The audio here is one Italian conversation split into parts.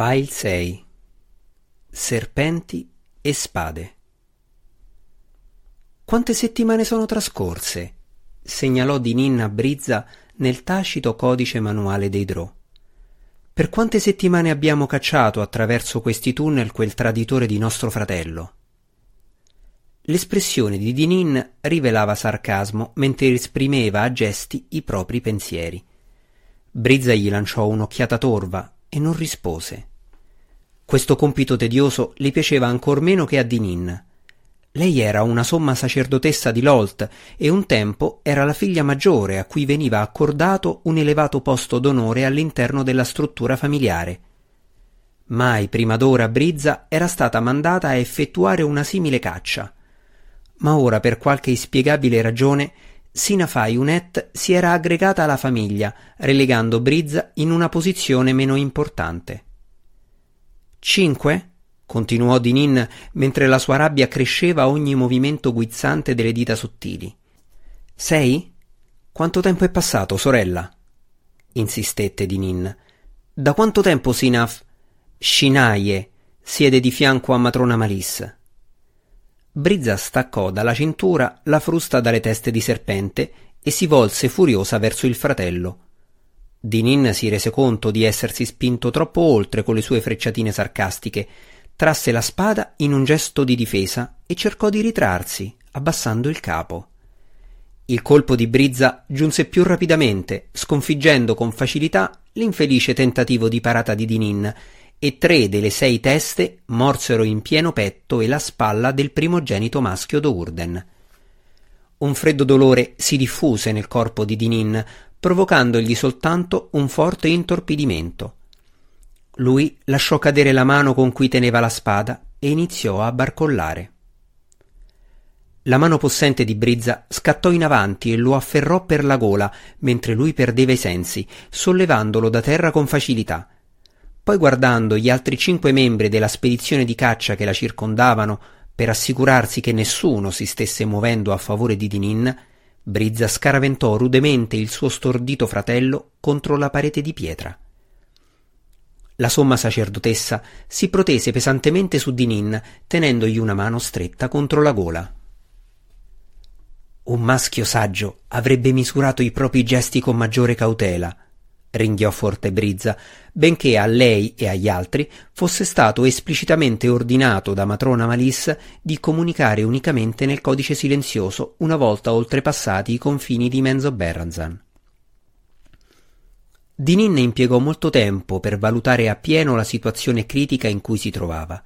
File 6 Serpenti e spade Quante settimane sono trascorse? segnalò di Ninna Brizza nel tacito codice manuale dei Drò. Per quante settimane abbiamo cacciato attraverso questi tunnel quel traditore di nostro fratello? L'espressione di Dinin rivelava sarcasmo mentre esprimeva a gesti i propri pensieri. Brizza gli lanciò un'occhiata torva e non rispose. Questo compito tedioso le piaceva ancor meno che a Dinin. Lei era una somma sacerdotessa di Lolt e un tempo era la figlia maggiore a cui veniva accordato un elevato posto d'onore all'interno della struttura familiare. Mai prima d'ora Brizza era stata mandata a effettuare una simile caccia. Ma ora, per qualche inspiegabile ragione, Sinafai Unet si era aggregata alla famiglia, relegando Brizza in una posizione meno importante. Cinque? continuò Dinin mentre la sua rabbia cresceva a ogni movimento guizzante delle dita sottili. Sei? Quanto tempo è passato, sorella? insistette Dinin. Da quanto tempo Sinaf Shinaye siede di fianco a matrona Malis? Brizza staccò dalla cintura la frusta dalle teste di serpente e si volse furiosa verso il fratello. Dinin si rese conto di essersi spinto troppo oltre con le sue frecciatine sarcastiche, trasse la spada in un gesto di difesa e cercò di ritrarsi, abbassando il capo. Il colpo di Brizza giunse più rapidamente, sconfiggendo con facilità l'infelice tentativo di parata di Dinin e tre delle sei teste morsero in pieno petto e la spalla del primogenito maschio d'Urden. Un freddo dolore si diffuse nel corpo di Dinin, provocandogli soltanto un forte intorpidimento. Lui lasciò cadere la mano con cui teneva la spada e iniziò a barcollare. La mano possente di Brizza scattò in avanti e lo afferrò per la gola mentre lui perdeva i sensi, sollevandolo da terra con facilità. Poi guardando gli altri cinque membri della spedizione di caccia che la circondavano per assicurarsi che nessuno si stesse muovendo a favore di Dinin, Brizza scaraventò rudemente il suo stordito fratello contro la parete di pietra. La somma sacerdotessa si protese pesantemente su Dinin, tenendogli una mano stretta contro la gola. Un maschio saggio avrebbe misurato i propri gesti con maggiore cautela, ringhiò forte Brizza, benché a lei e agli altri fosse stato esplicitamente ordinato da matrona Malis di comunicare unicamente nel codice silenzioso una volta oltrepassati i confini di Menzo Berranzan. Dinin impiegò molto tempo per valutare appieno la situazione critica in cui si trovava.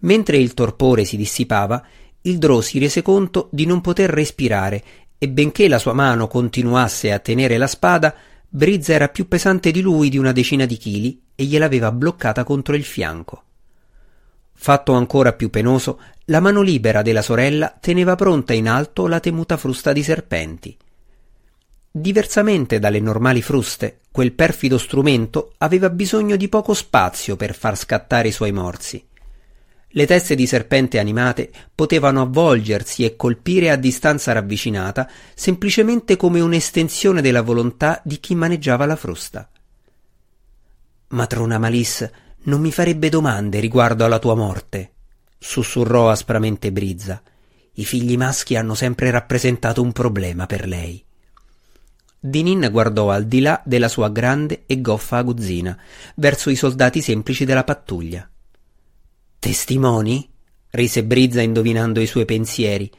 Mentre il torpore si dissipava, il Drò si rese conto di non poter respirare e benché la sua mano continuasse a tenere la spada, Brizza era più pesante di lui di una decina di chili e gliel'aveva bloccata contro il fianco. Fatto ancora più penoso, la mano libera della sorella teneva pronta in alto la temuta frusta di serpenti. Diversamente dalle normali fruste, quel perfido strumento aveva bisogno di poco spazio per far scattare i suoi morsi. Le teste di serpente animate potevano avvolgersi e colpire a distanza ravvicinata semplicemente come un'estensione della volontà di chi maneggiava la frusta. Matrona Malis non mi farebbe domande riguardo alla tua morte, sussurrò aspramente Brizza. I figli maschi hanno sempre rappresentato un problema per lei. Dinin guardò al di là della sua grande e goffa aguzzina, verso i soldati semplici della pattuglia. Testimoni? rise Brizza indovinando i suoi pensieri.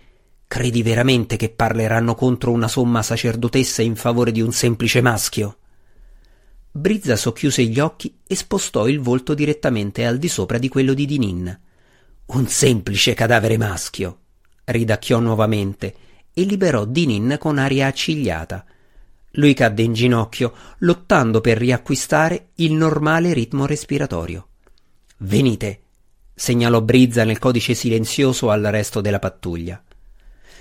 Credi veramente che parleranno contro una somma sacerdotessa in favore di un semplice maschio? Brizza socchiuse gli occhi e spostò il volto direttamente al di sopra di quello di Dinin. Un semplice cadavere maschio, ridacchiò nuovamente e liberò Dinin con aria accigliata. Lui cadde in ginocchio, lottando per riacquistare il normale ritmo respiratorio. Venite, segnalò Brizza nel codice silenzioso al resto della pattuglia.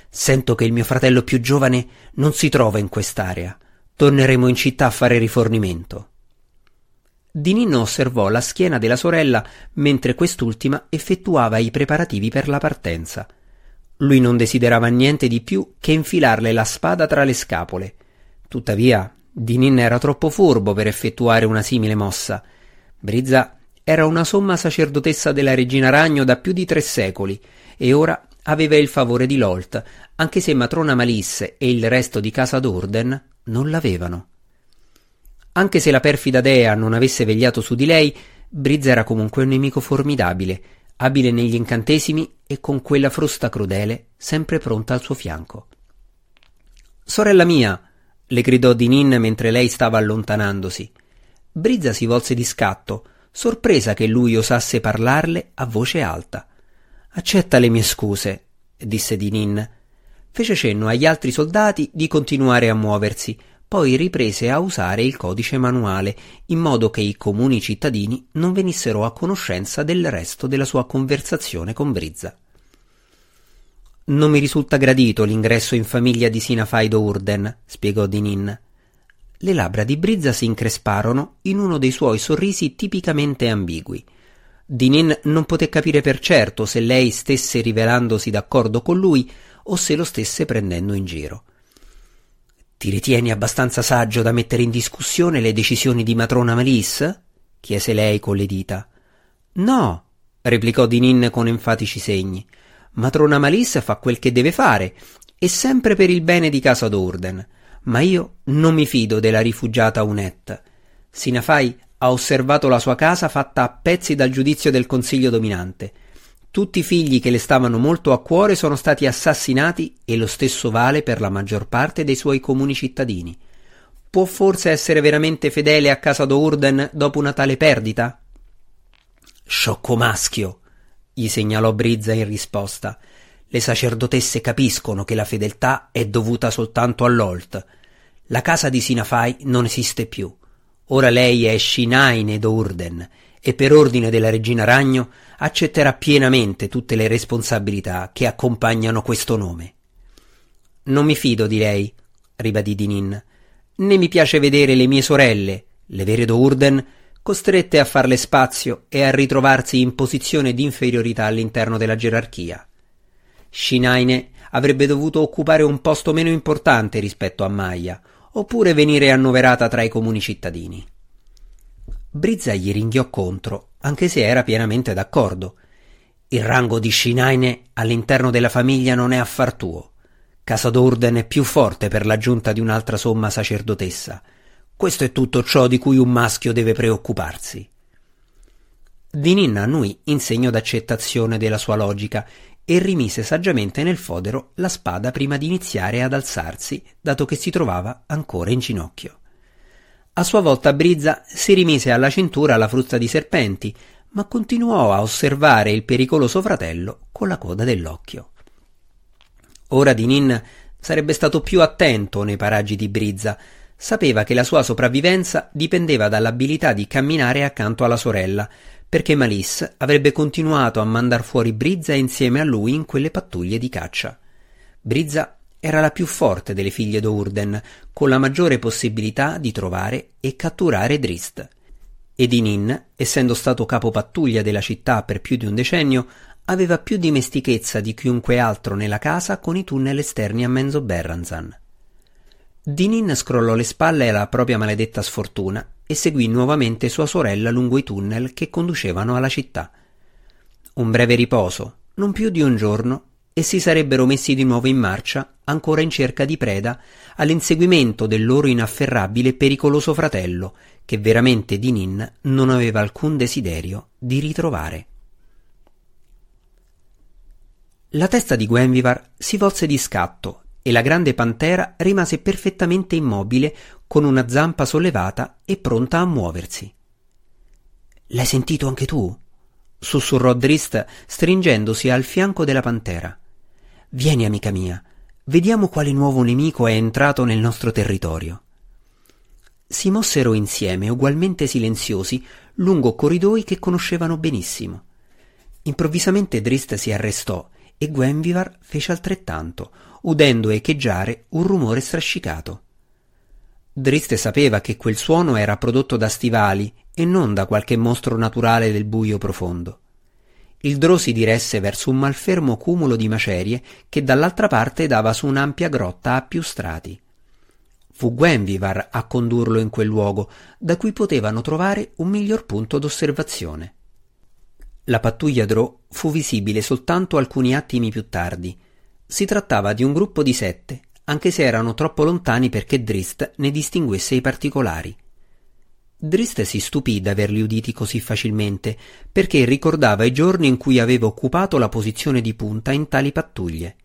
Sento che il mio fratello più giovane non si trova in quest'area. Torneremo in città a fare rifornimento. Dininno osservò la schiena della sorella mentre quest'ultima effettuava i preparativi per la partenza. Lui non desiderava niente di più che infilarle la spada tra le scapole. Tuttavia, Dinin era troppo furbo per effettuare una simile mossa. Brizza era una somma sacerdotessa della regina Ragno da più di tre secoli e ora aveva il favore di Lolt, anche se matrona Malisse e il resto di casa d'Orden non l'avevano. Anche se la perfida dea non avesse vegliato su di lei, Brizza era comunque un nemico formidabile, abile negli incantesimi e con quella frusta crudele sempre pronta al suo fianco. Sorella mia, le gridò Dinin mentre lei stava allontanandosi. Brizza si volse di scatto, sorpresa che lui osasse parlarle a voce alta. Accetta le mie scuse, disse Dinin. Fece cenno agli altri soldati di continuare a muoversi, poi riprese a usare il codice manuale, in modo che i comuni cittadini non venissero a conoscenza del resto della sua conversazione con Brizza. Non mi risulta gradito l'ingresso in famiglia di Sinafaido Urden, spiegò Dinin. Le labbra di Brizza si incresparono in uno dei suoi sorrisi tipicamente ambigui. Dinin non poté capire per certo se lei stesse rivelandosi d'accordo con lui o se lo stesse prendendo in giro. Ti ritieni abbastanza saggio da mettere in discussione le decisioni di matrona Melis? chiese lei con le dita. No, replicò Dinin con enfatici segni. Matrona Malis fa quel che deve fare, e sempre per il bene di casa d'Orden. Ma io non mi fido della rifugiata Unet. Sinafai ha osservato la sua casa fatta a pezzi dal giudizio del consiglio dominante. Tutti i figli che le stavano molto a cuore sono stati assassinati e lo stesso vale per la maggior parte dei suoi comuni cittadini. Può forse essere veramente fedele a casa d'Urden dopo una tale perdita? Sciocco maschio, gli segnalò Brizza in risposta. Le sacerdotesse capiscono che la fedeltà è dovuta soltanto all'Olt. La casa di Sinafai non esiste più. Ora lei è Shinaine d'Urden e per ordine della regina Ragno accetterà pienamente tutte le responsabilità che accompagnano questo nome. Non mi fido di lei, ribadì Dinin, né mi piace vedere le mie sorelle, le vere d'Urden, costrette a farle spazio e a ritrovarsi in posizione di inferiorità all'interno della gerarchia. Shinaine avrebbe dovuto occupare un posto meno importante rispetto a Maya, oppure venire annoverata tra i comuni cittadini. Brizza gli ringhiò contro, anche se era pienamente d'accordo. Il rango di Shinaine all'interno della famiglia non è affar tuo. Casa d'Orden è più forte per l'aggiunta di un'altra somma sacerdotessa. Questo è tutto ciò di cui un maschio deve preoccuparsi. Dinin annui in segno d'accettazione della sua logica e rimise saggiamente nel fodero la spada prima di iniziare ad alzarsi, dato che si trovava ancora in ginocchio. A sua volta Brizza si rimise alla cintura la frusta di serpenti, ma continuò a osservare il pericoloso fratello con la coda dell'occhio. Ora Dinin sarebbe stato più attento nei paraggi di Brizza, sapeva che la sua sopravvivenza dipendeva dall'abilità di camminare accanto alla sorella, perché Malis avrebbe continuato a mandar fuori Brizza insieme a lui in quelle pattuglie di caccia. Brizza era la più forte delle figlie d'Urden, con la maggiore possibilità di trovare e catturare Drist. Edinin, essendo stato capo pattuglia della città per più di un decennio, aveva più dimestichezza di chiunque altro nella casa con i tunnel esterni a Menzo Berranzan. Dinin scrollò le spalle alla propria maledetta sfortuna e seguì nuovamente sua sorella lungo i tunnel che conducevano alla città. Un breve riposo, non più di un giorno, e si sarebbero messi di nuovo in marcia, ancora in cerca di preda, all'inseguimento del loro inafferrabile e pericoloso fratello, che veramente Dinin non aveva alcun desiderio di ritrovare. La testa di Gwenvivar si volse di scatto e la grande pantera rimase perfettamente immobile con una zampa sollevata e pronta a muoversi. L'hai sentito anche tu? sussurrò Drist stringendosi al fianco della pantera. Vieni, amica mia, vediamo quale nuovo nemico è entrato nel nostro territorio. Si mossero insieme, ugualmente silenziosi, lungo corridoi che conoscevano benissimo. Improvvisamente Drist si arrestò e Gwenvivar fece altrettanto, udendo echeggiare un rumore strascicato. Drist sapeva che quel suono era prodotto da stivali e non da qualche mostro naturale del buio profondo il drò si diresse verso un malfermo cumulo di macerie che dall'altra parte dava su un'ampia grotta a più strati. Fu Gwenvivar a condurlo in quel luogo, da cui potevano trovare un miglior punto d'osservazione. La pattuglia Drò fu visibile soltanto alcuni attimi più tardi. Si trattava di un gruppo di sette, anche se erano troppo lontani perché Drist ne distinguesse i particolari. Drist si stupì d'averli uditi così facilmente, perché ricordava i giorni in cui aveva occupato la posizione di punta in tali pattuglie.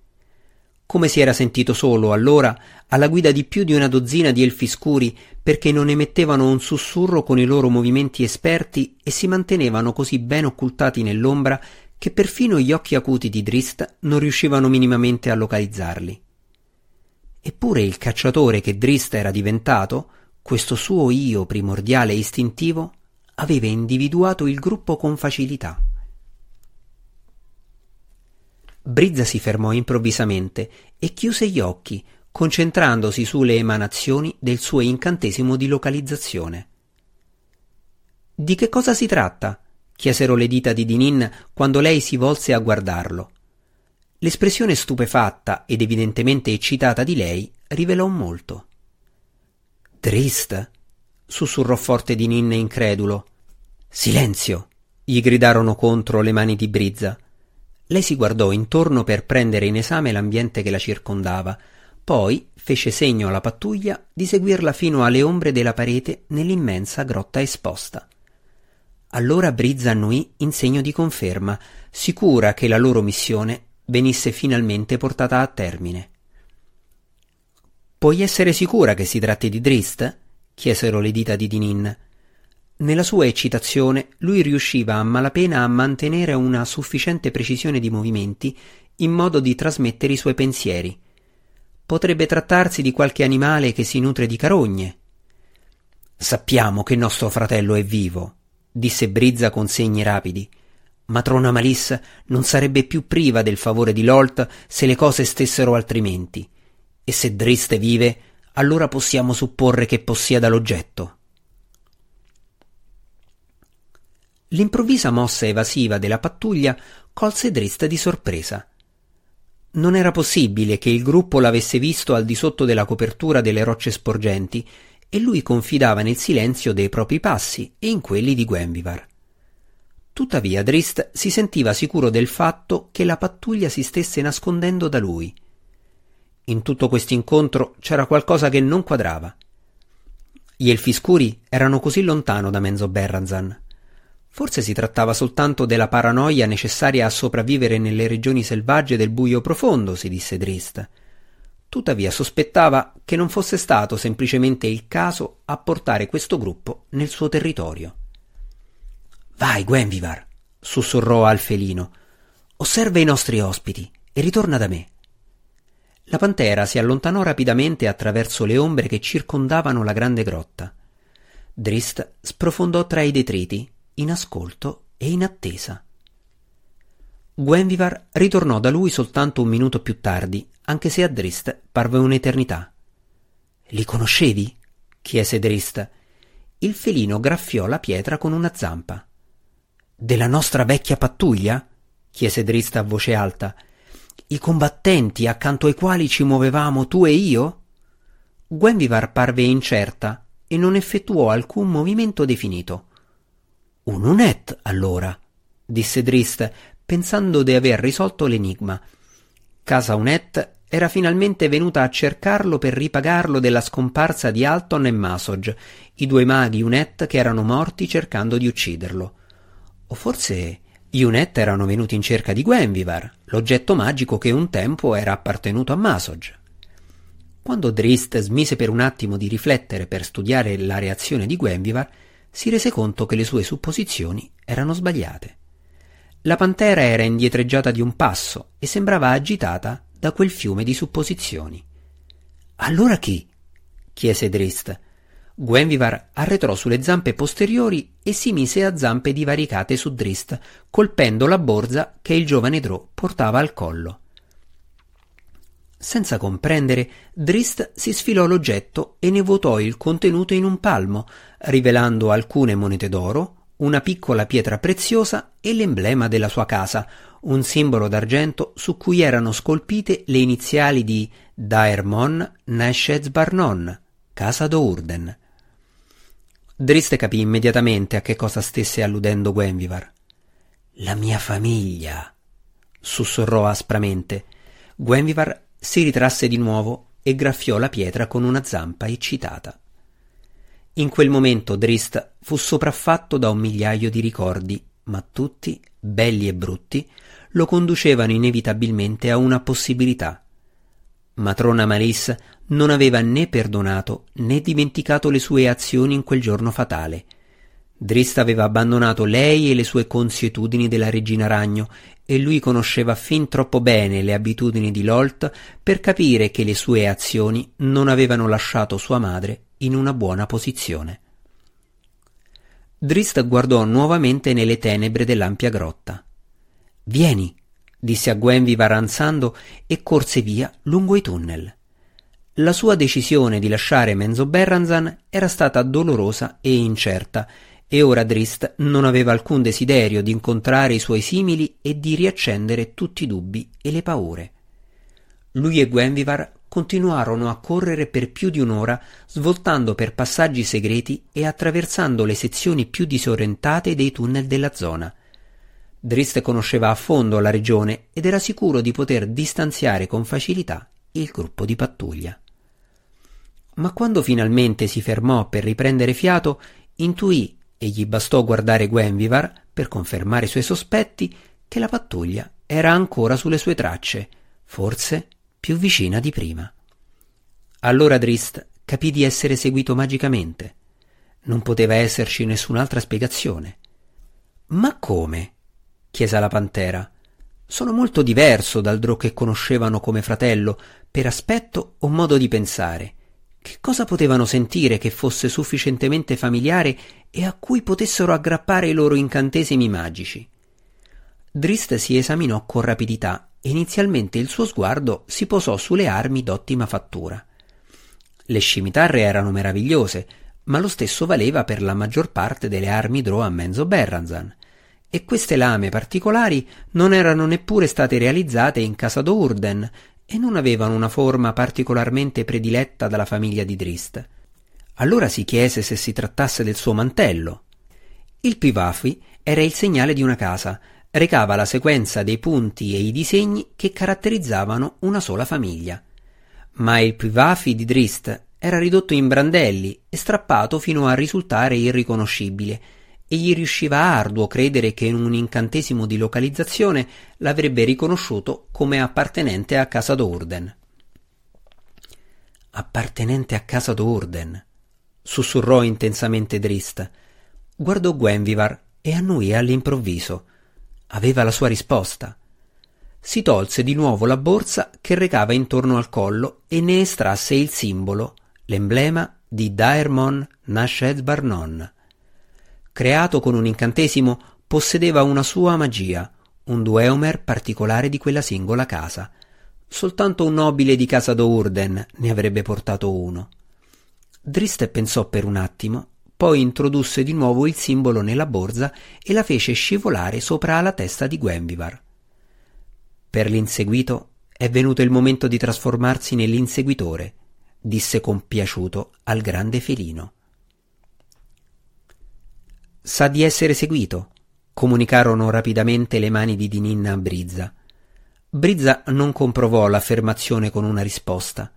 Come si era sentito solo allora alla guida di più di una dozzina di elfi scuri perché non emettevano un sussurro con i loro movimenti esperti e si mantenevano così ben occultati nell'ombra che perfino gli occhi acuti di Drist non riuscivano minimamente a localizzarli. Eppure il cacciatore che Drist era diventato, questo suo io primordiale e istintivo, aveva individuato il gruppo con facilità. Brizza si fermò improvvisamente e chiuse gli occhi, concentrandosi sulle emanazioni del suo incantesimo di localizzazione. Di che cosa si tratta? chiesero le dita di Dinin quando lei si volse a guardarlo. L'espressione stupefatta ed evidentemente eccitata di lei rivelò molto. Trist? sussurrò forte Dinin incredulo. Silenzio! gli gridarono contro le mani di Brizza. Lei si guardò intorno per prendere in esame l'ambiente che la circondava, poi fece segno alla pattuglia di seguirla fino alle ombre della parete nell'immensa grotta esposta. Allora Brizza annuì in segno di conferma, sicura che la loro missione venisse finalmente portata a termine. Puoi essere sicura che si tratti di Drist? chiesero le dita di Dinin. Nella sua eccitazione lui riusciva a malapena a mantenere una sufficiente precisione di movimenti in modo di trasmettere i suoi pensieri. Potrebbe trattarsi di qualche animale che si nutre di carogne. Sappiamo che nostro fratello è vivo, disse Brizza con segni rapidi. Matrona Malis non sarebbe più priva del favore di Lolt se le cose stessero altrimenti. E se Driste vive, allora possiamo supporre che possieda l'oggetto. L'improvvisa mossa evasiva della pattuglia colse Drist di sorpresa. Non era possibile che il gruppo l'avesse visto al di sotto della copertura delle rocce sporgenti e lui confidava nel silenzio dei propri passi e in quelli di Gwenvivar. Tuttavia Drist si sentiva sicuro del fatto che la pattuglia si stesse nascondendo da lui. In tutto questo incontro c'era qualcosa che non quadrava. Gli elfi scuri erano così lontano da Menzo Berranzan Forse si trattava soltanto della paranoia necessaria a sopravvivere nelle regioni selvagge del buio profondo, si disse Drist. Tuttavia sospettava che non fosse stato semplicemente il caso a portare questo gruppo nel suo territorio. Vai, Gwenvivar, sussurrò al felino. Osserva i nostri ospiti e ritorna da me. La pantera si allontanò rapidamente attraverso le ombre che circondavano la grande grotta. Drist sprofondò tra i detriti in ascolto e in attesa. Gwenvivar ritornò da lui soltanto un minuto più tardi, anche se a Drist parve un'eternità. Li conoscevi? chiese Drist. Il felino graffiò la pietra con una zampa. Della nostra vecchia pattuglia? chiese Drist a voce alta. I combattenti accanto ai quali ci muovevamo tu e io? Gwenvivar parve incerta e non effettuò alcun movimento definito. Un unet, allora, disse Drist, pensando di aver risolto l'enigma. Casa Unet era finalmente venuta a cercarlo per ripagarlo della scomparsa di Alton e Masog, i due maghi Unet che erano morti cercando di ucciderlo. O forse gli Unet erano venuti in cerca di Gwenvivar, l'oggetto magico che un tempo era appartenuto a Masog. Quando Drist smise per un attimo di riflettere per studiare la reazione di Gwenvivar, si rese conto che le sue supposizioni erano sbagliate. La pantera era indietreggiata di un passo e sembrava agitata da quel fiume di supposizioni. Allora chi? chiese Drist. Gwenvivar arretrò sulle zampe posteriori e si mise a zampe divaricate su Drist, colpendo la borsa che il giovane Drò portava al collo. Senza comprendere, Drist si sfilò l'oggetto e ne vuotò il contenuto in un palmo, rivelando alcune monete d'oro, una piccola pietra preziosa e l'emblema della sua casa, un simbolo d'argento su cui erano scolpite le iniziali di Daermon Neshez Barnon, casa d'Ourden. Drist capì immediatamente a che cosa stesse alludendo Gwenvivar. La mia famiglia, sussurrò aspramente. Gwenvivar si ritrasse di nuovo e graffiò la pietra con una zampa eccitata. In quel momento Drist fu sopraffatto da un migliaio di ricordi, ma tutti, belli e brutti, lo conducevano inevitabilmente a una possibilità. Matrona Maris non aveva né perdonato né dimenticato le sue azioni in quel giorno fatale. Drist aveva abbandonato lei e le sue consuetudini della regina ragno e lui conosceva fin troppo bene le abitudini di Lolt per capire che le sue azioni non avevano lasciato sua madre in una buona posizione. Drist guardò nuovamente nelle tenebre dell'ampia grotta. Vieni, disse a Gwenviva ranzando e corse via lungo i tunnel. La sua decisione di lasciare Menzo Berranzan era stata dolorosa e incerta, e ora Drist non aveva alcun desiderio di incontrare i suoi simili e di riaccendere tutti i dubbi e le paure. Lui e Gwenvivar continuarono a correre per più di un'ora, svoltando per passaggi segreti e attraversando le sezioni più disorientate dei tunnel della zona. Drist conosceva a fondo la regione ed era sicuro di poter distanziare con facilità il gruppo di pattuglia. Ma quando finalmente si fermò per riprendere fiato, intuì, e gli bastò guardare Gwenvivar per confermare i suoi sospetti, che la pattuglia era ancora sulle sue tracce, forse più vicina di prima. Allora Drist capì di essere seguito magicamente. Non poteva esserci nessun'altra spiegazione. Ma come? chiese la pantera. Sono molto diverso dal Drò che conoscevano come fratello, per aspetto o modo di pensare. Che cosa potevano sentire che fosse sufficientemente familiare e a cui potessero aggrappare i loro incantesimi magici? Drist si esaminò con rapidità Inizialmente il suo sguardo si posò sulle armi d'ottima fattura. Le scimitarre erano meravigliose, ma lo stesso valeva per la maggior parte delle armi Drow a Menzo Berranzan, e queste lame particolari non erano neppure state realizzate in casa d'Urden e non avevano una forma particolarmente prediletta dalla famiglia di Drist. Allora si chiese se si trattasse del suo mantello. Il Pivafi era il segnale di una casa, recava la sequenza dei punti e i disegni che caratterizzavano una sola famiglia. Ma il Pivafi di Drist era ridotto in brandelli e strappato fino a risultare irriconoscibile, e gli riusciva arduo credere che in un incantesimo di localizzazione l'avrebbe riconosciuto come appartenente a casa d'Urden. Appartenente a casa d'Urden, sussurrò intensamente Drist. Guardò Gwenvivar e annuì all'improvviso. Aveva la sua risposta. Si tolse di nuovo la borsa che recava intorno al collo e ne estrasse il simbolo, l'emblema di Daermon Nashed Barnon. Creato con un incantesimo, possedeva una sua magia, un dueomer particolare di quella singola casa. Soltanto un nobile di casa d'Urden ne avrebbe portato uno. Driste pensò per un attimo poi introdusse di nuovo il simbolo nella borsa e la fece scivolare sopra la testa di Gwenvivar. Per l'inseguito è venuto il momento di trasformarsi nell'inseguitore, disse compiaciuto al grande felino. Sa di essere seguito, comunicarono rapidamente le mani di Dinin a Brizza. Brizza non comprovò l'affermazione con una risposta.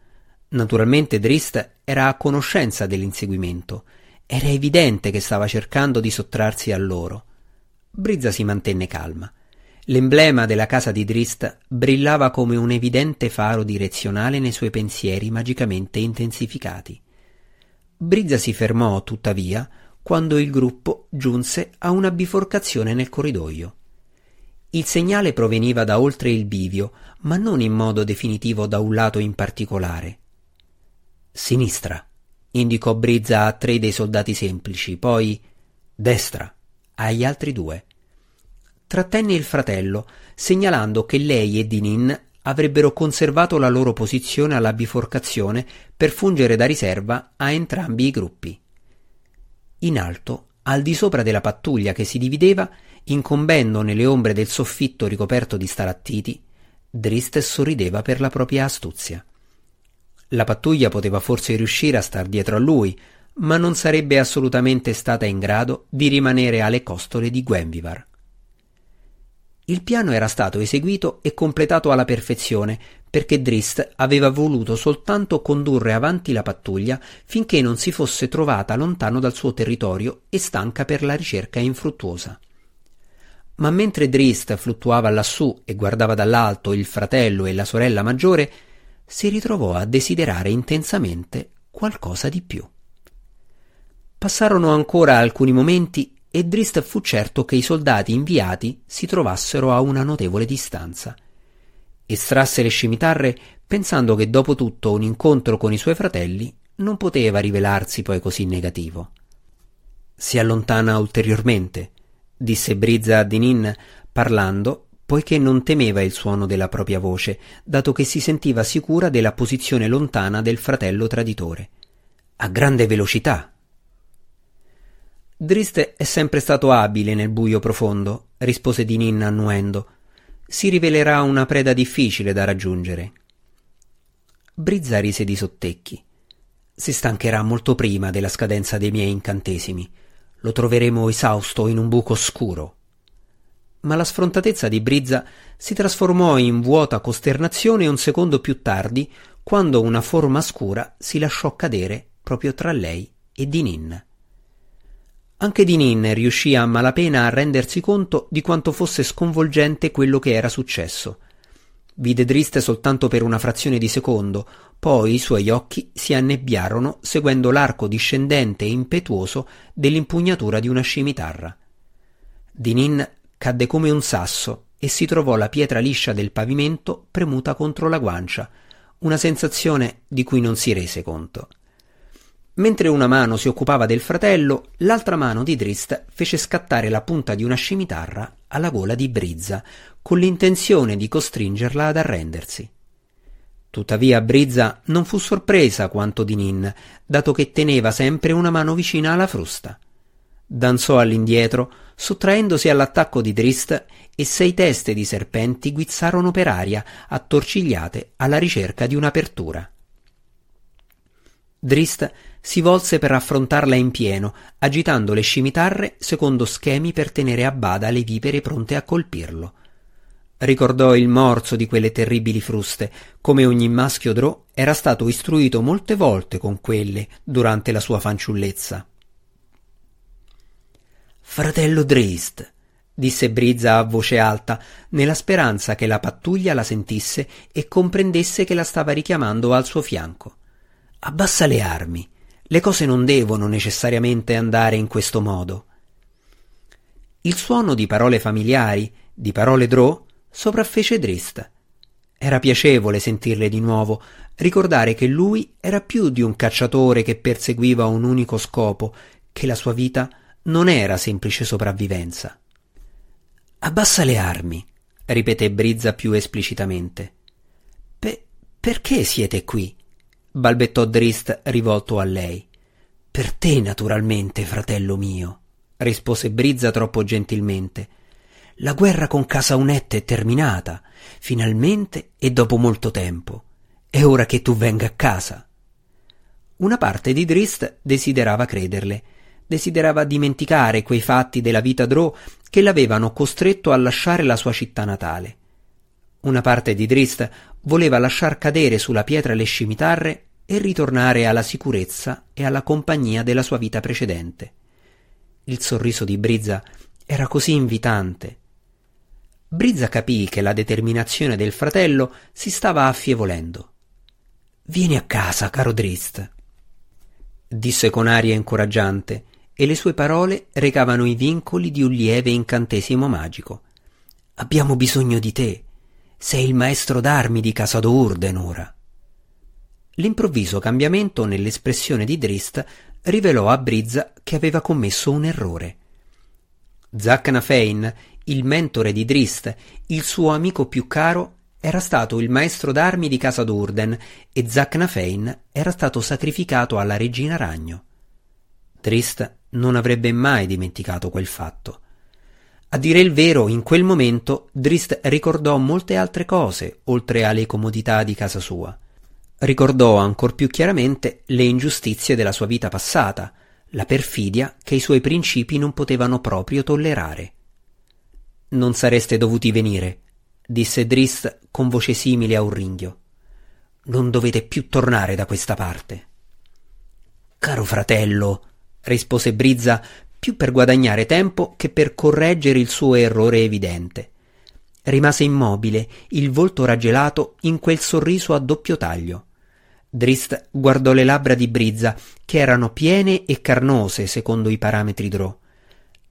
Naturalmente Drist era a conoscenza dell'inseguimento era evidente che stava cercando di sottrarsi a loro. Brizza si mantenne calma. L'emblema della casa di Drist brillava come un evidente faro direzionale nei suoi pensieri magicamente intensificati. Brizza si fermò, tuttavia, quando il gruppo giunse a una biforcazione nel corridoio. Il segnale proveniva da oltre il bivio, ma non in modo definitivo da un lato in particolare. Sinistra indicò Brizza a tre dei soldati semplici, poi destra agli altri due. Trattenne il fratello, segnalando che lei e Dinin avrebbero conservato la loro posizione alla biforcazione per fungere da riserva a entrambi i gruppi. In alto, al di sopra della pattuglia che si divideva, incombendo nelle ombre del soffitto ricoperto di stalattiti, Drist sorrideva per la propria astuzia. La pattuglia poteva forse riuscire a star dietro a lui, ma non sarebbe assolutamente stata in grado di rimanere alle costole di Gwenvivar. Il piano era stato eseguito e completato alla perfezione, perché Drist aveva voluto soltanto condurre avanti la pattuglia finché non si fosse trovata lontano dal suo territorio e stanca per la ricerca infruttuosa. Ma mentre Drist fluttuava lassù e guardava dall'alto il fratello e la sorella maggiore, si ritrovò a desiderare intensamente qualcosa di più. Passarono ancora alcuni momenti e Drist fu certo che i soldati inviati si trovassero a una notevole distanza. Estrasse le scimitarre pensando che dopo tutto un incontro con i suoi fratelli non poteva rivelarsi poi così negativo. Si allontana ulteriormente, disse Brizza a Dinin parlando, poiché non temeva il suono della propria voce, dato che si sentiva sicura della posizione lontana del fratello traditore. A grande velocità, Drist è sempre stato abile nel buio profondo, rispose Dinin annuendo. Si rivelerà una preda difficile da raggiungere. Brizza rise di sottecchi. Si stancherà molto prima della scadenza dei miei incantesimi. Lo troveremo esausto in un buco scuro. Ma la sfrontatezza di Brizza si trasformò in vuota costernazione un secondo più tardi, quando una forma scura si lasciò cadere proprio tra lei e Dinin. Anche Dinin riuscì a malapena a rendersi conto di quanto fosse sconvolgente quello che era successo. Vide Drist soltanto per una frazione di secondo, poi i suoi occhi si annebbiarono seguendo l'arco discendente e impetuoso dell'impugnatura di una scimitarra. Dinin cadde come un sasso e si trovò la pietra liscia del pavimento premuta contro la guancia, una sensazione di cui non si rese conto. Mentre una mano si occupava del fratello, l'altra mano di Drist fece scattare la punta di una scimitarra alla gola di Brizza, con l'intenzione di costringerla ad arrendersi. Tuttavia Brizza non fu sorpresa quanto di Nin, dato che teneva sempre una mano vicina alla frusta. Danzò all'indietro, sottraendosi all'attacco di Drist, e sei teste di serpenti guizzarono per aria, attorcigliate alla ricerca di un'apertura. Drist si volse per affrontarla in pieno, agitando le scimitarre secondo schemi per tenere a bada le vipere pronte a colpirlo. Ricordò il morso di quelle terribili fruste, come ogni maschio drò era stato istruito molte volte con quelle durante la sua fanciullezza. Fratello Drist, disse Brizza a voce alta, nella speranza che la pattuglia la sentisse e comprendesse che la stava richiamando al suo fianco. Abbassa le armi. Le cose non devono necessariamente andare in questo modo. Il suono di parole familiari, di parole drò, sopraffece Drist. Era piacevole sentirle di nuovo, ricordare che lui era più di un cacciatore che perseguiva un unico scopo, che la sua vita non era semplice sopravvivenza. Abbassa le armi, ripeté Brizza più esplicitamente. Pe- perché siete qui? Balbettò Drist rivolto a lei. Per te, naturalmente, fratello mio, rispose Brizza troppo gentilmente. La guerra con Casa Unette è terminata, finalmente e dopo molto tempo. È ora che tu venga a casa. Una parte di Drist desiderava crederle, desiderava dimenticare quei fatti della vita Drò che l'avevano costretto a lasciare la sua città natale. Una parte di Drist voleva lasciar cadere sulla pietra le scimitarre e ritornare alla sicurezza e alla compagnia della sua vita precedente. Il sorriso di Brizza era così invitante. Brizza capì che la determinazione del fratello si stava affievolendo. Vieni a casa, caro Drist, disse con aria incoraggiante, e le sue parole recavano i vincoli di un lieve incantesimo magico. Abbiamo bisogno di te. Sei il maestro d'armi di Casa d'Urden ora. L'improvviso cambiamento nell'espressione di Drist rivelò a Brizza che aveva commesso un errore. Zaknafein, il mentore di Drist, il suo amico più caro, era stato il maestro d'armi di casa d'Urden e Zaknafein era stato sacrificato alla regina ragno. Drist non avrebbe mai dimenticato quel fatto. A dire il vero, in quel momento Drist ricordò molte altre cose, oltre alle comodità di casa sua. Ricordò ancor più chiaramente le ingiustizie della sua vita passata, la perfidia che i suoi principi non potevano proprio tollerare. Non sareste dovuti venire, disse Drist con voce simile a un ringhio. Non dovete più tornare da questa parte. Caro fratello, rispose Brizza più per guadagnare tempo che per correggere il suo errore evidente. Rimase immobile, il volto raggelato in quel sorriso a doppio taglio. Drist guardò le labbra di Brizza, che erano piene e carnose secondo i parametri Drò.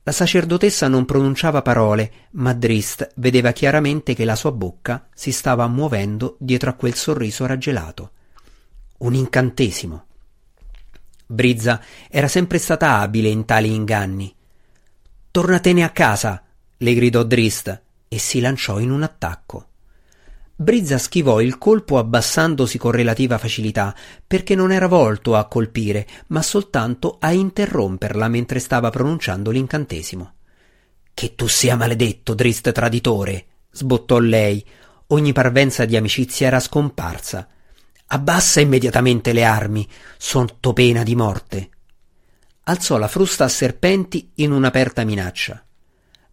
La sacerdotessa non pronunciava parole, ma Drist vedeva chiaramente che la sua bocca si stava muovendo dietro a quel sorriso raggelato. Un incantesimo. Brizza era sempre stata abile in tali inganni. Tornatene a casa, le gridò Drist e si lanciò in un attacco. Brizza schivò il colpo abbassandosi con relativa facilità, perché non era volto a colpire, ma soltanto a interromperla mentre stava pronunciando l'incantesimo. Che tu sia maledetto, Drist traditore, sbottò lei. Ogni parvenza di amicizia era scomparsa. Abbassa immediatamente le armi, sotto pena di morte. Alzò la frusta a serpenti in un'aperta minaccia.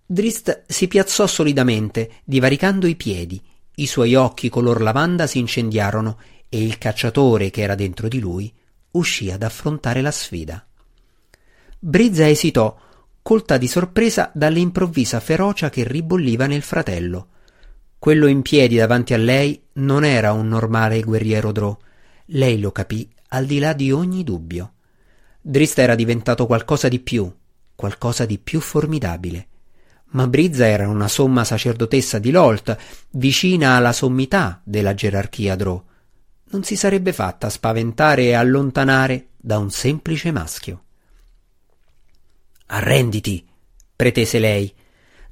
Drist si piazzò solidamente, divaricando i piedi, i suoi occhi color lavanda si incendiarono e il cacciatore che era dentro di lui uscì ad affrontare la sfida. Brizza esitò, colta di sorpresa dall'improvvisa ferocia che ribolliva nel fratello. Quello in piedi davanti a lei non era un normale guerriero Drò. Lei lo capì al di là di ogni dubbio. Drista era diventato qualcosa di più, qualcosa di più formidabile. Ma Brizza era una somma sacerdotessa di Lolt, vicina alla sommità della gerarchia Drò. Non si sarebbe fatta spaventare e allontanare da un semplice maschio. Arrenditi, pretese lei.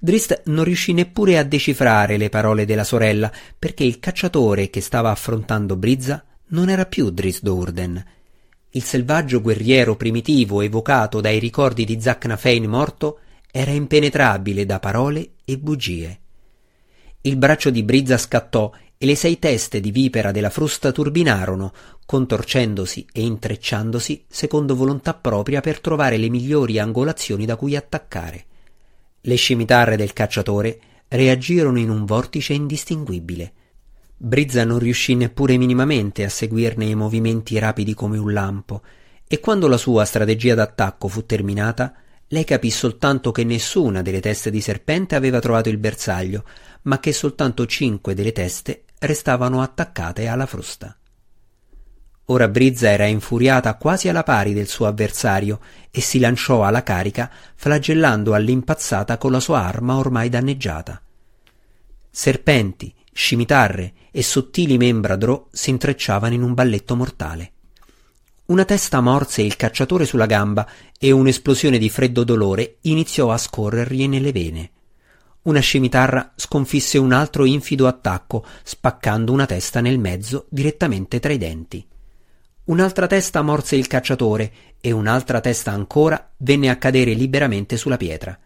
Drist non riuscì neppure a decifrare le parole della sorella, perché il cacciatore che stava affrontando Brizza non era più Drist Dourden. Il selvaggio guerriero primitivo evocato dai ricordi di Zacnafein morto era impenetrabile da parole e bugie. Il braccio di Brizza scattò e le sei teste di vipera della frusta turbinarono, contorcendosi e intrecciandosi secondo volontà propria per trovare le migliori angolazioni da cui attaccare. Le scimitarre del cacciatore reagirono in un vortice indistinguibile. Brizza non riuscì neppure minimamente a seguirne i movimenti rapidi come un lampo, e quando la sua strategia d'attacco fu terminata, lei capì soltanto che nessuna delle teste di serpente aveva trovato il bersaglio, ma che soltanto cinque delle teste restavano attaccate alla frusta. Ora Brizza era infuriata quasi alla pari del suo avversario e si lanciò alla carica, flagellando all'impazzata con la sua arma ormai danneggiata. Serpenti, scimitarre e sottili membra drò si intrecciavano in un balletto mortale. Una testa morse il cacciatore sulla gamba e un'esplosione di freddo dolore iniziò a scorrergli nelle vene. Una scimitarra sconfisse un altro infido attacco, spaccando una testa nel mezzo direttamente tra i denti. Un'altra testa morse il cacciatore e un'altra testa ancora venne a cadere liberamente sulla pietra.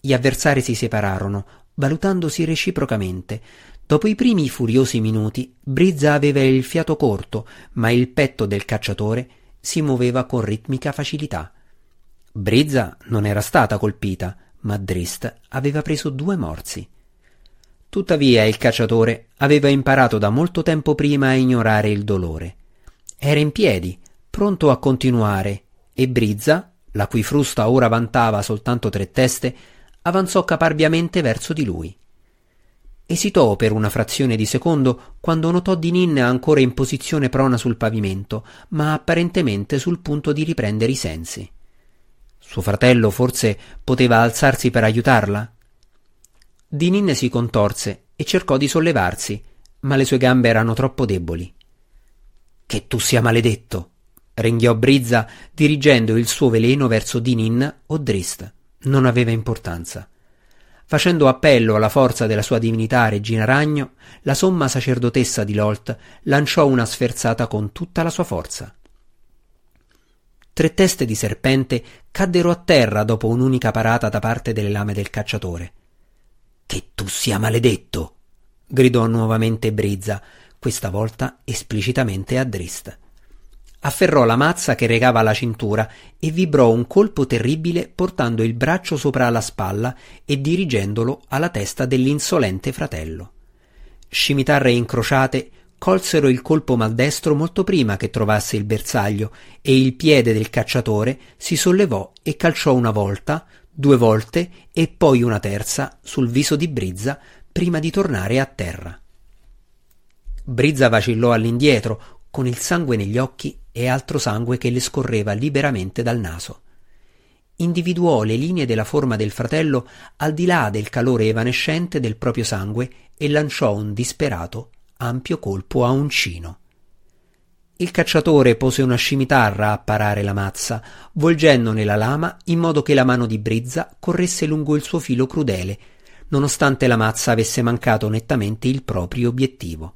Gli avversari si separarono, valutandosi reciprocamente, Dopo i primi furiosi minuti, Brizza aveva il fiato corto, ma il petto del cacciatore si muoveva con ritmica facilità. Brizza non era stata colpita, ma Drist aveva preso due morsi. Tuttavia il cacciatore aveva imparato da molto tempo prima a ignorare il dolore. Era in piedi, pronto a continuare, e Brizza, la cui frusta ora vantava soltanto tre teste, avanzò caparbiamente verso di lui. Esitò per una frazione di secondo quando notò Dinin ancora in posizione prona sul pavimento, ma apparentemente sul punto di riprendere i sensi. Suo fratello forse poteva alzarsi per aiutarla? Dinin si contorse e cercò di sollevarsi, ma le sue gambe erano troppo deboli. Che tu sia maledetto! ringhiò Brizza dirigendo il suo veleno verso Dinin o Drist. Non aveva importanza. Facendo appello alla forza della sua divinità regina ragno, la somma sacerdotessa di Lolt lanciò una sferzata con tutta la sua forza. Tre teste di serpente caddero a terra dopo un'unica parata da parte delle lame del cacciatore. Che tu sia maledetto! gridò nuovamente Brizza, questa volta esplicitamente a Drist. afferrò la mazza che regava alla cintura e vibrò un colpo terribile portando il braccio sopra la spalla e dirigendolo alla testa dell'insolente fratello. Scimitarre incrociate colsero il colpo maldestro molto prima che trovasse il bersaglio e il piede del cacciatore si sollevò e calciò una volta, due volte e poi una terza sul viso di Brizza prima di tornare a terra. Brizza vacillò all'indietro con il sangue negli occhi e altro sangue che le scorreva liberamente dal naso. Individuò le linee della forma del fratello al di là del calore evanescente del proprio sangue e lanciò un disperato ampio colpo a uncino. Il cacciatore pose una scimitarra a parare la mazza, volgendone la lama in modo che la mano di Brizza corresse lungo il suo filo crudele, nonostante la mazza avesse mancato nettamente il proprio obiettivo.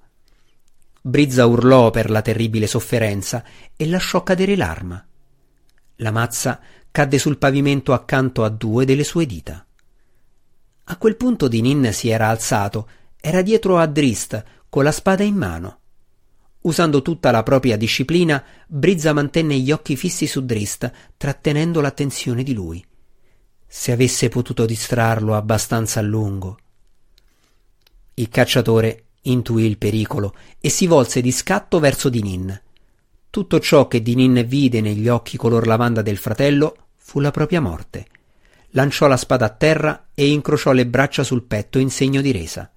Brizza urlò per la terribile sofferenza e lasciò cadere l'arma. La mazza cadde sul pavimento accanto a due delle sue dita. A quel punto Dinin si era alzato, era dietro a Drist, con la spada in mano. Usando tutta la propria disciplina, Brizza mantenne gli occhi fissi su Drist, trattenendo l'attenzione di lui. Se avesse potuto distrarlo abbastanza a lungo. Il cacciatore intuì il pericolo e si volse di scatto verso Dinin. Tutto ciò che Dinin vide negli occhi color lavanda del fratello fu la propria morte. Lanciò la spada a terra e incrociò le braccia sul petto in segno di resa.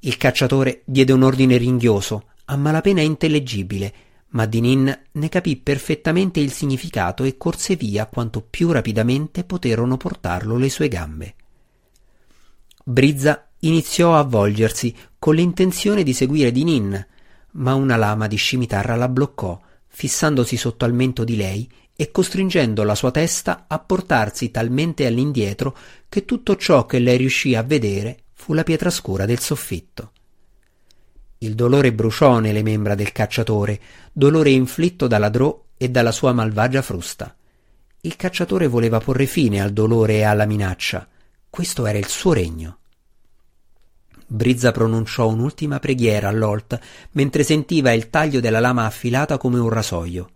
Il cacciatore diede un ordine ringhioso, a malapena intellegibile, ma Dinin ne capì perfettamente il significato e corse via quanto più rapidamente poterono portarlo le sue gambe. Brizza iniziò a volgersi con l'intenzione di seguire Dinin, ma una lama di scimitarra la bloccò, fissandosi sotto al mento di lei e costringendo la sua testa a portarsi talmente all'indietro che tutto ciò che lei riuscì a vedere fu la pietra scura del soffitto. Il dolore bruciò nelle membra del cacciatore, dolore inflitto dalla Drò e dalla sua malvagia frusta. Il cacciatore voleva porre fine al dolore e alla minaccia. Questo era il suo regno. Brizza pronunciò un'ultima preghiera all'Olt mentre sentiva il taglio della lama affilata come un rasoio.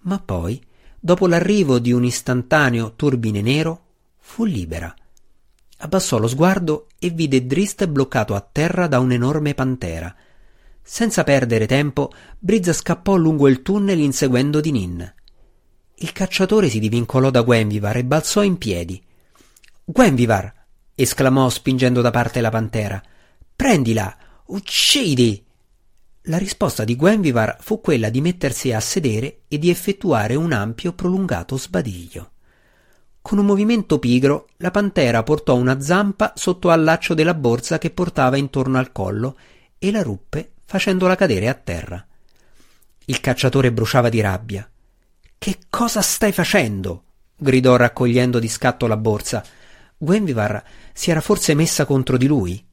Ma poi, dopo l'arrivo di un istantaneo turbine nero, fu libera. Abbassò lo sguardo e vide Drist bloccato a terra da un'enorme pantera. Senza perdere tempo, Brizza scappò lungo il tunnel inseguendo Dinin. Il cacciatore si divincolò da Gwenvivar e balzò in piedi. Gwenvivar! esclamò spingendo da parte la pantera. Prendila! Uccidi! La risposta di Gwenvivar fu quella di mettersi a sedere e di effettuare un ampio prolungato sbadiglio. Con un movimento pigro, la pantera portò una zampa sotto al laccio della borsa che portava intorno al collo e la ruppe facendola cadere a terra. Il cacciatore bruciava di rabbia. Che cosa stai facendo? gridò raccogliendo di scatto la borsa. Gwenvivar si era forse messa contro di lui?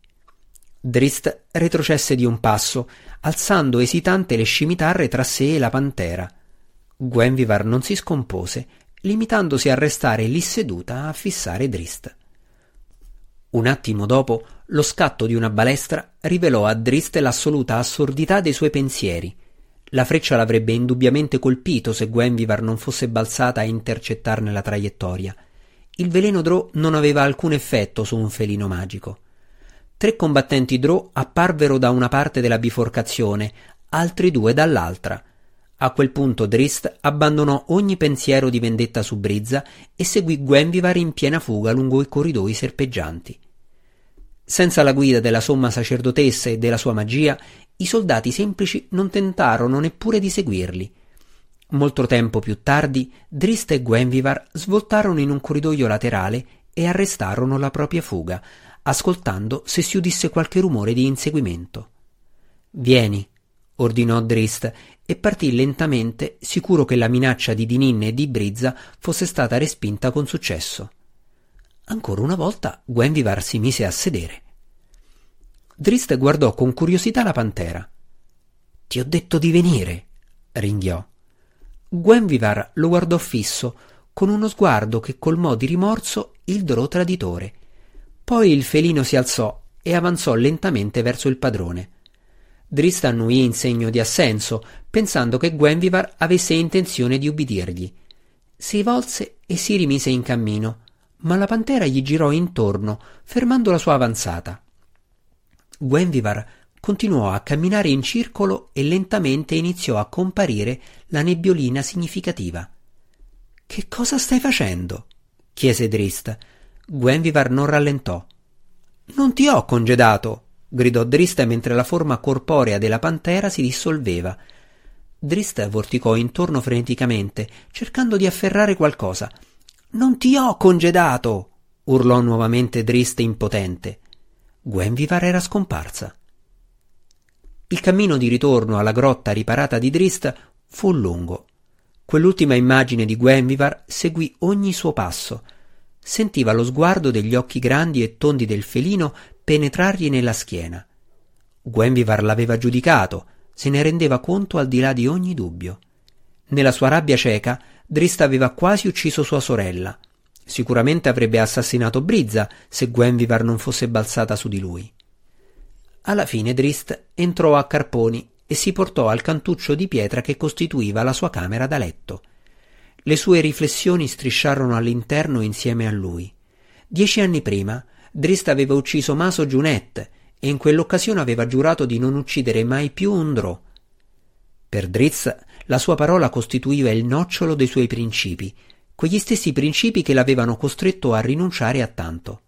Drist retrocesse di un passo, alzando esitante le scimitarre tra sé e la pantera. Gwenvivar non si scompose, limitandosi a restare lì seduta a fissare Drist. Un attimo dopo, lo scatto di una balestra rivelò a Drist l'assoluta assurdità dei suoi pensieri. La freccia l'avrebbe indubbiamente colpito se Gwenvivar non fosse balzata a intercettarne la traiettoria. Il veleno Drò non aveva alcun effetto su un felino magico. Tre combattenti Drò apparvero da una parte della biforcazione, altri due dall'altra. A quel punto Drist abbandonò ogni pensiero di vendetta su Brizza e seguì Gwenvivar in piena fuga lungo i corridoi serpeggianti. Senza la guida della somma sacerdotessa e della sua magia, i soldati semplici non tentarono neppure di seguirli. Molto tempo più tardi, Drist e Gwenvivar svoltarono in un corridoio laterale e arrestarono la propria fuga, ascoltando se si udisse qualche rumore di inseguimento. Vieni, ordinò Drist e partì lentamente, sicuro che la minaccia di Dinin e di Brizza fosse stata respinta con successo. Ancora una volta Gwenvivar si mise a sedere. Drist guardò con curiosità la pantera. Ti ho detto di venire, ringhiò. Gwenvivar lo guardò fisso, con uno sguardo che colmò di rimorso il drò traditore. Poi il felino si alzò e avanzò lentamente verso il padrone. Drist annuì in segno di assenso, pensando che Gwenvivar avesse intenzione di ubbidirgli. Si volse e si rimise in cammino, ma la pantera gli girò intorno, fermando la sua avanzata. Gwenvivar continuò a camminare in circolo e lentamente iniziò a comparire la nebbiolina significativa. Che cosa stai facendo? chiese Drist. Gwenvivar non rallentò. Non ti ho congedato, gridò Drist mentre la forma corporea della pantera si dissolveva. Drist vorticò intorno freneticamente, cercando di afferrare qualcosa. Non ti ho congedato! urlò nuovamente Drist impotente. Gwenvivar era scomparsa. Il cammino di ritorno alla grotta riparata di Drist fu lungo. Quell'ultima immagine di Gwenvivar seguì ogni suo passo. Sentiva lo sguardo degli occhi grandi e tondi del felino penetrargli nella schiena. Gwenvivar l'aveva giudicato, se ne rendeva conto al di là di ogni dubbio. Nella sua rabbia cieca, Drist aveva quasi ucciso sua sorella. Sicuramente avrebbe assassinato Brizza se Gwenvivar non fosse balzata su di lui. Alla fine Drist entrò a Carponi e si portò al cantuccio di pietra che costituiva la sua camera da letto. Le sue riflessioni strisciarono all'interno insieme a lui. Dieci anni prima, Drist aveva ucciso Maso Giunet e in quell'occasione aveva giurato di non uccidere mai più un drò. Per Drizzt la sua parola costituiva il nocciolo dei suoi principi, quegli stessi principi che l'avevano costretto a rinunciare a tanto.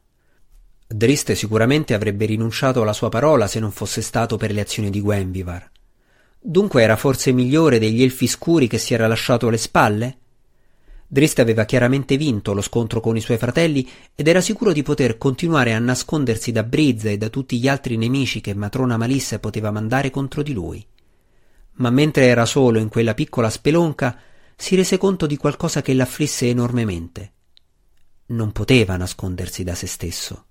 Drist sicuramente avrebbe rinunciato alla sua parola se non fosse stato per le azioni di Gwenvivar. Dunque era forse migliore degli elfi scuri che si era lasciato alle spalle? Drist aveva chiaramente vinto lo scontro con i suoi fratelli ed era sicuro di poter continuare a nascondersi da Brizza e da tutti gli altri nemici che matrona Malisse poteva mandare contro di lui. Ma mentre era solo in quella piccola spelonca, si rese conto di qualcosa che l'afflisse enormemente. Non poteva nascondersi da se stesso.